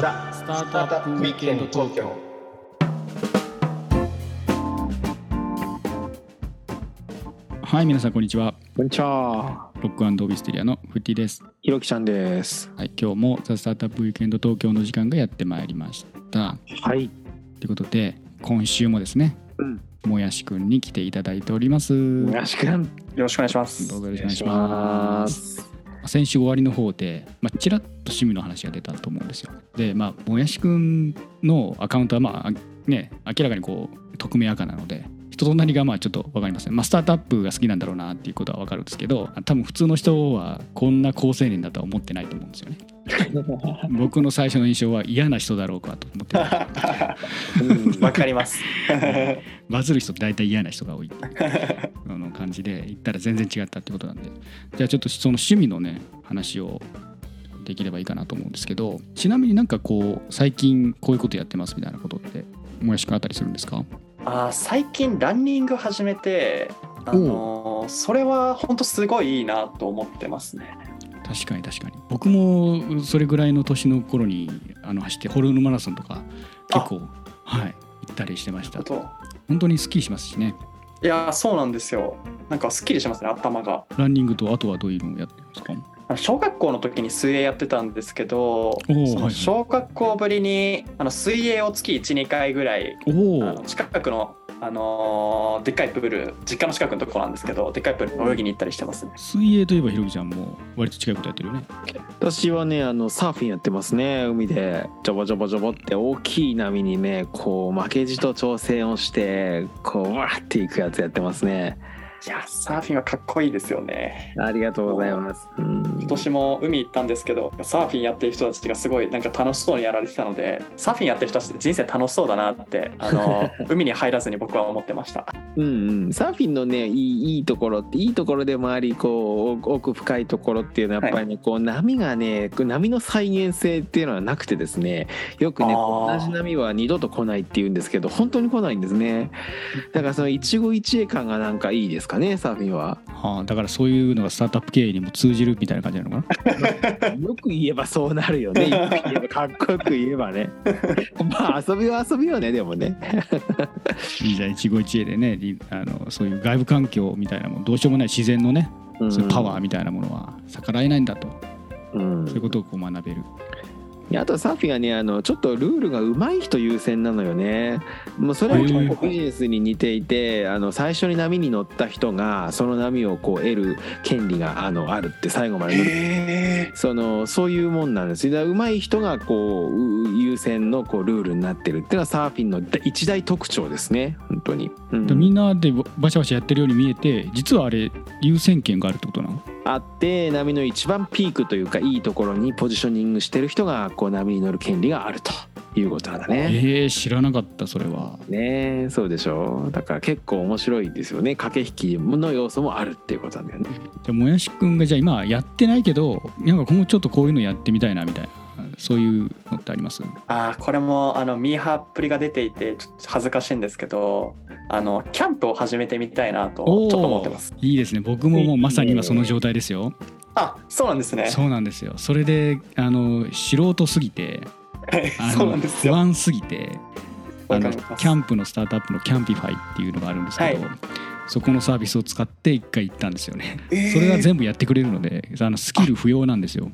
ザ・スタートアップウィークエンド東京はい皆さんこんにちは。こんにちは。ロックオビステリアのフッティです。ひろきちゃんです。はい今日もザ・スタートアップウィークエンド東京の時間がやってまいりました。はい。ということで今週もですね、うん。もやしくんに来ていただいております。もやしくん。よろしくお願いします。どうぞよろしくお願いします先週終わりの方で、まあ、ちらっと趣味の話が出たと思うんですよ。で、まあ、もやしくんのアカウントは、まあ、ね、明らかにこう、匿名赤なので、人となりがまあちょっと分かりません、まあ、スタートアップが好きなんだろうなっていうことは分かるんですけど多分普通の人はこんな好青年だとは思ってないと思うんですよね僕の最初の印象は嫌な人だろうかと思ってた。わかります。バズる人って大体嫌な人が多い。あの感じで言ったら全然違ったってことなんで。じゃあちょっとその趣味のね話をできればいいかなと思うんですけどちなみになんかこう最近こういうことやってますみたいなことってもやしくんあったりするんですか？あー最近ランニング始めてあのーそれは本当すごいいいなと思ってますね確かに確かに。僕もそれぐらいの年の頃にあの走ってホルールマラソンとか結構はい行ったりしてました。と本当にスッキリしますしね。いやーそうなんですよ。なんかすっきりしますね頭が。ランニングとあとはどういうのをやってるんですか？小学校の時に水泳やってたんですけど小学校ぶりにあの水泳を月12回ぐらいあの近くの、あのーでっかいプール実家の近くのところなんですけどでっかいプールに泳ぎに行ったりしてますね水泳といえばひろきちゃんも割と近いことやってるよね私はね、あのサーフィンやってますね。海でジョボジョボジョボって大きい波にね、こう負けじと挑戦をして、こうわーっていくやつやってますね。いやサーフィンはかっこいいですよね。ありがとうございます。うん。今年も海行ったんですけどサーフィンやってる人たちがすごいなんか楽しそうにやられてたのでサーフィンやってる人たちって人生楽しそうだなってあの 海に入らずに僕は思ってました。うんうん、サーフィンのねいいいいところっていいところでもありこう奥深いところっていうのはやっぱりね、こう波がね波の再現性っていうのはなくてですねよくね同じ波は二度と来ないっていうんですけど本当に来ないんですね。だからその一期一会感がなんかいいですか？ねサーフィンは。はあ、だからそういうのがスタートアップ経営にも通じるみたいな感じなのかな？よく言えばそうなるよね。よく言えばかっこよく言えばね。まあ遊びは遊びよねでもね。いいじゃん一期一会でねりあのそういう外部環境みたいなものどうしようもない自然のねそういうパワーみたいなものは逆らえないんだと、うん。そういうことをこう学べるあとサーフィンはねあのちょっとルールが上手い人優先なのよね。もうそれは結構ビジネスに似ていてあの最初に波に乗った人がその波をこう得る権利があのあるって最後まで。そのそういうもんなんですよ。だから上手い人がこうう優先のこうルールになってるっていうのはサーフィンの一大特徴ですね。本当に、うん。でみんなでバシャバシャやってるように見えて実はあれ優先権があるってことなの？あって波の一番ピークというかいいところにポジショニングしてる人がこう波に乗る権利があるということなんだね。えー、知らなかったそれは。ねえそうでしょう。だから結構面白いですよね。駆け引きの要素もあるっていうことなんだよね。じゃあもやしくんがじゃあ今やってないけどなんか今後ちょっとこういうのやってみたいなみたいなそういうのってあります？あーこれもあのミーハーっぷりが出ていてちょっと恥ずかしいんですけどあのキャンプを始めてみたいなとちょっと思ってます。いいですね。僕ももうまさに今その状態ですよ。あそうなんですね。そうなんですよ。それであの素人すぎて あそうなのんですよ。不安すぎてあのキャンプのスタートアップのキャンピファイっていうのがあるんですけど、はい。そこのサービスを使って一回行ったんですよね、えー。それは全部やってくれるのであのスキル不要なんですよ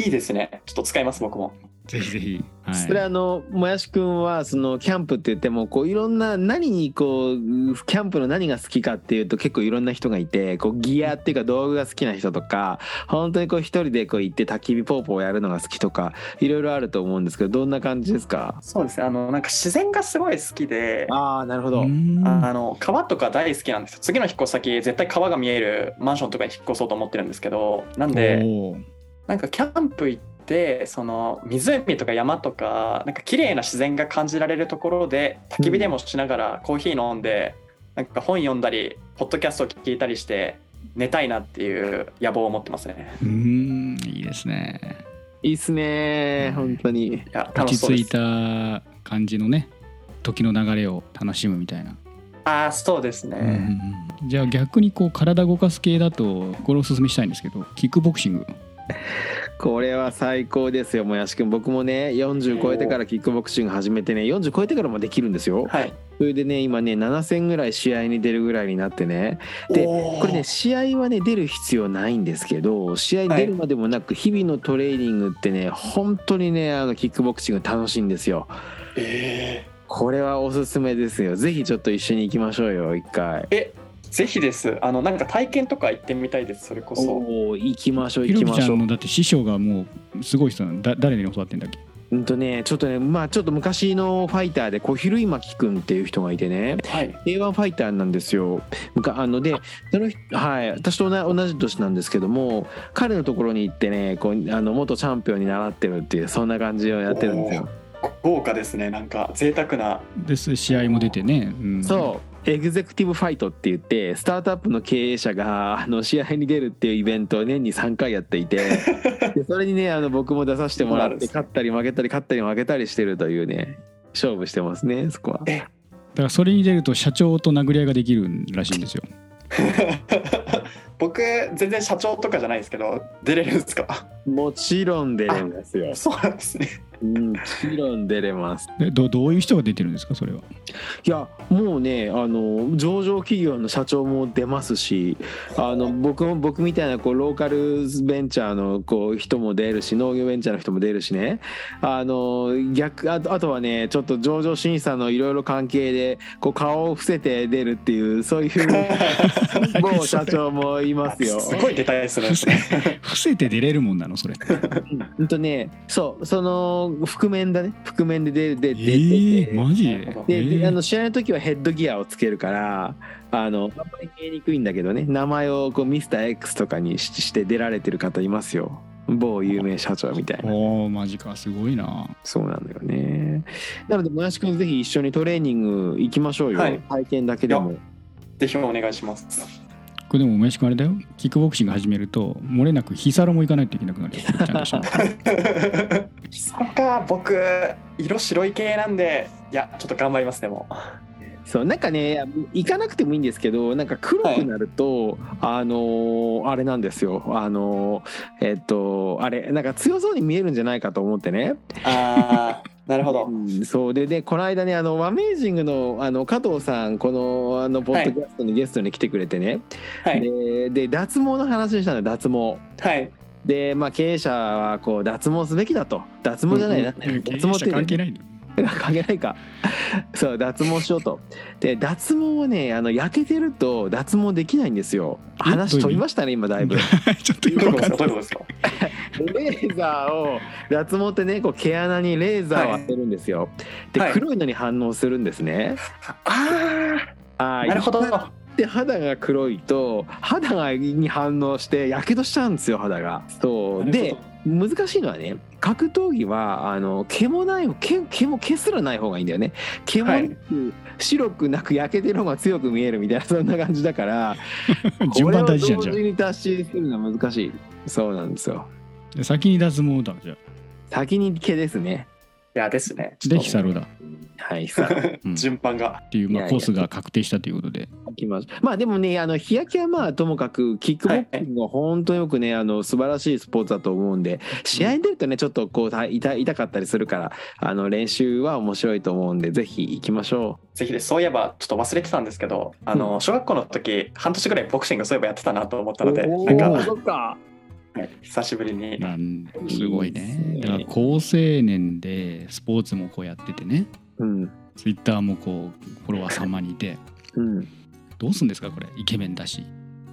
いいですね。ちょっと使います僕も。ぜひぜひ、はい、それあのもやしくんはそのキャンプって言ってもこういろんな何にこうキャンプの何が好きかっていうと結構いろんな人がいてこうギアっていうか道具が好きな人とか本当にこう一人でこう行って焚き火ポーポーやるのが好きとかいろいろあると思うんですけどどんな感じですか？そうですね。あのなんか自然がすごい好きでああなるほうど。ん。あの川とか大好きなんですよ。次の引っ越し先絶対川が見えるマンションとかに引っ越そうと思ってるんですけどなんでなんかキャンプ行ってその湖とか山とかなんか綺麗な自然が感じられるところで焚き火でもしながらコーヒー飲んで、なんか本読んだりポッドキャストを聞いたりして寝たいなっていう野望を持ってますね。うーんいいですね。いいっすね本当に。いや楽落ち着いた感じのね時の流れを楽しむみたいな、ああそうですね、うんうんうん。じゃあ逆にこう体動かす系だとこれおすすめしたいんですけどキックボクシング これは最高ですよもやし君。僕もね40超えてからキックボクシング始めてね40超えてからもできるんですよ。はい。それでね今ね7戦ぐらい試合に出るぐらいになってね。でこれね試合はね出る必要ないんですけど試合出るまでもなく日々のトレーニングってね本当にねあのキックボクシング楽しいんですよ。えこれはおすすめですよ。ぜひちょっと一緒に行きましょうよ一回。ーえぜひです。あのなんか体験とか行ってみたいですそれこそ。おお行きましょう行きましょう。んのだって師匠がもうすごい人なのだ誰に教わってんだっけ？うんとねちょっとねまあちょっと昔のファイターで小比類巻君っていう人がいてね。はい。A1 ファイターなんですよ。むかあのでその人はい。私と同同じ年なんですけども彼のところに行ってねこうあの元チャンピオンに習ってるっていうそんな感じをやってるんですよ。豪華ですねなんか贅沢な。です。試合も出てね、うん、そうエグゼクティブファイトって言ってスタートアップの経営者があの試合に出るっていうイベントを年に3回やっていて でそれにねあの僕も出させてもらって勝ったり負けたり勝ったり負けたりしてるというね勝負してますねそこは。だからそれに出ると社長と殴り合いができるらしいんですよ。僕全然社長とかじゃないですけど出れるんですか？もちろん出れますよ。そうなんですね。うんもちろん出れます。でどどういう人が出てるんですかそれは？いやもうねあの上場企業の社長も出ますしあの僕も僕みたいなこうローカルベンチャーのこう人も出るし農業ベンチャーの人も出るしね。あの逆あとあとはねちょっと上場審査のいろいろ関係でこう顔を伏せて出るっていうそういう 某社長もいますよ。すごい出たいですね。伏せて出れるもんなのそれ。うんとねそうその覆面だね。覆面で出て出てえて。ー、マジ？でででえー。あの試合の時はヘッドギアをつけるからあのあんまり見えにくいんだけどね。名前をこうミスター X とかにしして出られてる方いますよ。某有名社長みたいな。おーマジかすごいな。そうなんだよね。なのでもやし君ぜひ一緒にトレーニング行きましょうよ、はい。体験だけでも。ぜひお願いします。これでももやしくんあれだよ。キックボクシング始めると漏れなくヒサロも行かないといけなくなるよ。ちゃんとしな いそうか僕色白い系なんでいやちょっと頑張りますでも。そうなんかね行かなくてもいいんですけどなんか黒くなると、あのーあれなんですよ。あのーえっとあれなんか強そうに見えるんじゃないかと思ってね。あーなるほど。うんそう。ででこの間ねあのアメージングのあの加藤さんこのあのポッドキャストにゲストに来てくれてね、はい。でで脱毛の話にしたのよ脱毛。はいでまあ経営者はこう脱毛すべきだと。脱毛じゃないな、経脱毛って営者関係ないの？関係ないか。そう脱毛しようと。で脱毛はねあの焼けてると脱毛できないんですよ。話飛びましたね今だいぶ。ちょっとどういうこ とよくわかんですかない。どういうことですかレーザーを脱毛ってねこう毛穴にレーザーを当てるんですよ、で、はい。黒いのに反応するんですね。ああなるほどで肌が黒いと肌がに反応してやけどしちゃうんですよ肌が。そうで難しいのはね格闘技はあの毛もない毛毛も毛すらない方がいいんだよね。毛もはい白くなく焼けてる方が強く見えるみたいなそんな感じだから 順番大事じゃんじに達成するのは難しい。そうなんですよ。あ先に脱毛だじゃあ先に毛ですね。いやですね。でヒサロだ。はい。う ん順番が。っていう、まあ、コースが確定したということで。行きます。まあでもねあの日焼けはまあともかくキックボクシングは本当によくねあの素晴らしいスポーツだと思うんで試合に出るとねちょっとこうた痛痛かったりするからあの練習は面白いと思うんでぜひ行きましょぜひですそういえばちょっと忘れてたんですけどあの小学校の時半年ぐらいボクシングそういえばやってたなと思ったう。のでおなんか、久しぶりに。なんすごいね。いいですね。だから高青年でスポーツもこうやっててね。うん。ツイッターもこうフォロワー3万人いて。うん。どうすんですかこれイケメンだし。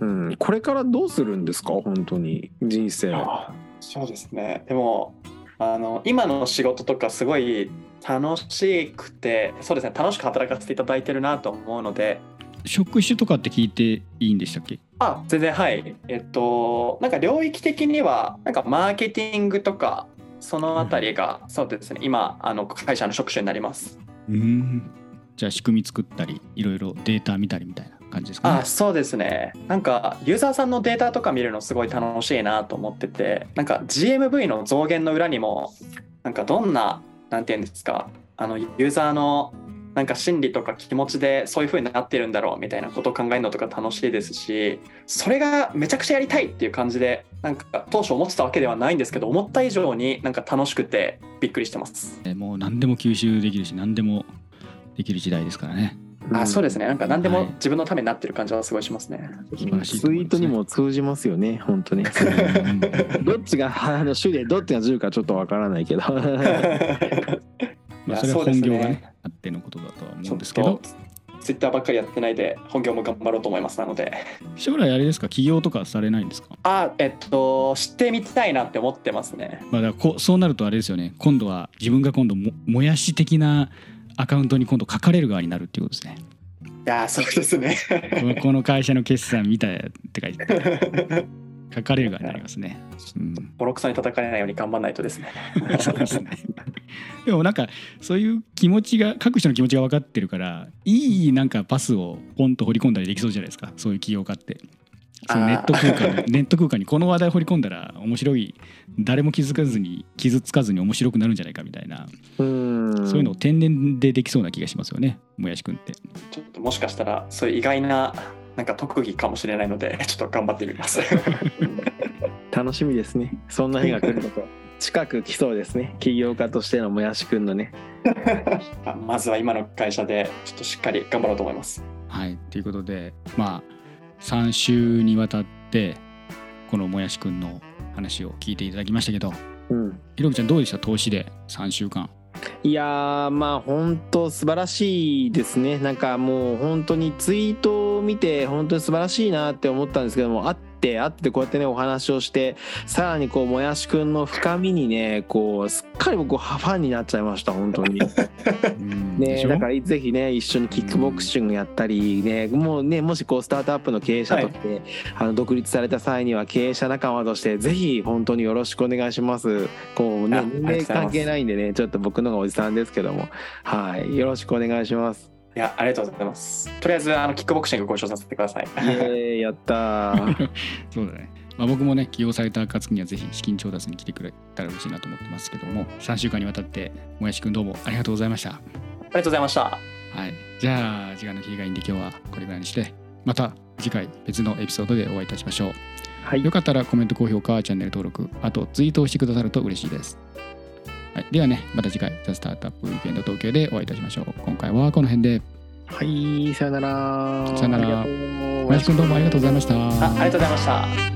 うん。これからどうするんですか？本当に。人生。あそうですね。でもあの今の仕事とかすごい楽しくてそうですね。楽しく働かせていただいてるなと思うので職種とかって聞いていいんでしたっけ？あ全然はい。えっとなんか領域的にはなんかマーケティングとかそのあたりが、そうですね。今あの会社の職種になります。うん。じゃあ仕組み作ったりいろいろデータ見たりみたいな感じですかね？あそうですね。なんかユーザーさんのデータとか見るのすごい楽しいなと思っててなんか GMV の増減の裏にもなんかどんななんていうんですかあのユーザーのなんか心理とか気持ちでそういう風になってるんだろうみたいなことを考えるのとか楽しいですしそれがめちゃくちゃやりたいっていう感じでなんか当初思ってたわけではないんですけど思った以上になんか楽しくてびっくりしてます。えもう何でも吸収できるし何でもできる時代ですからね。あそうですね。なんか何ではい。も自分のためになってる感じはすごいしますね。素晴らしいツイートにも通じますよね本当に。うん。どっちがあの主でどっちが10かちょっとわからないけど。まあ、それは本業がねあってのこと思うんですけど。ツイッターばっかりやってないで本業も頑張ろうと思いますなので。将来あれですか？起業とかされないんですか、あえっと知ってみたいなって思ってますね。まあ、だからこうそうなるとあれですよね。今度は自分が今度ももやし的なアカウントに今度書かれる側になるっていうことですね。いやーそうですね。このこの会社の決算見たって書いて 書かれる側になりますね、うん、ボロクソに叩かれないように頑張らないとですね。そうですね。でもなんかそういう気持ちが各人の気持ちが分かってるからいいなんかパスをポンと掘り込んだりできそうじゃないですか。そういう起業家って。そのネット空間に ネット空間にこの話題掘り込んだら面白い誰も気づかずに傷つかずに面白くなるんじゃないかみたいな、うん。そういうのを天然でできそうな気がしますよねもやし君って。ちょっともしかしたらそういう意外ななんか特技かもしれないので ちょっと頑張ってみます。楽しみですね。そんな日が来ること 近く来そうですね。起業家としてのもやしくんのね。あまずは今の会社でちょっとしっかり頑張ろうと思います。はい。ということでまあ3週にわたってこのもやし君の話を聞いていただきましたけどうん。ひろみちゃんどうでした？投資で3週間いやーまあ本当素晴らしいですね。なんかもう本当にツイートを見て本当に素晴らしいなって思ったんですけどもあって会ってこうやってねお話をしてさらにこうもやしくんの深みにねこうすっかり僕ファンになっちゃいました本当に。ねだからぜひね一緒にキックボクシングやったりねもうねもしこうスタートアップの経営者として、あの独立された際には経営者仲間としてぜひ本当によろしくお願いします。こうねあ年齢関係ないんでねちょっと僕のがおじさんですけども。はい。よろしくお願いしますいやありがとうございます。とりあえずあのキックボクシングご一緒させてください。イエーイやったー。そうだね、まあ、僕もね起用された暁にはぜひ資金調達に来てくれたら嬉しいなと思ってますけども3週間にわたってもやしくんどうもありがとうございました。ありがとうございました。はい。じゃあ時間の切りがいいんで今日はこれぐらいにしてまた次回別のエピソードでお会いいたしましょう。はい。よかったらコメント高評価チャンネル登録あとツイートをしてくださると嬉しいですはい、ではねまた次回「ザ・スタートアップウィークエンド東京でお会いいたしましょう。今回はこの辺で。はいさよなら。さよなら。ありがとう。もやしくんどうもありがとうございました。あありがとうございました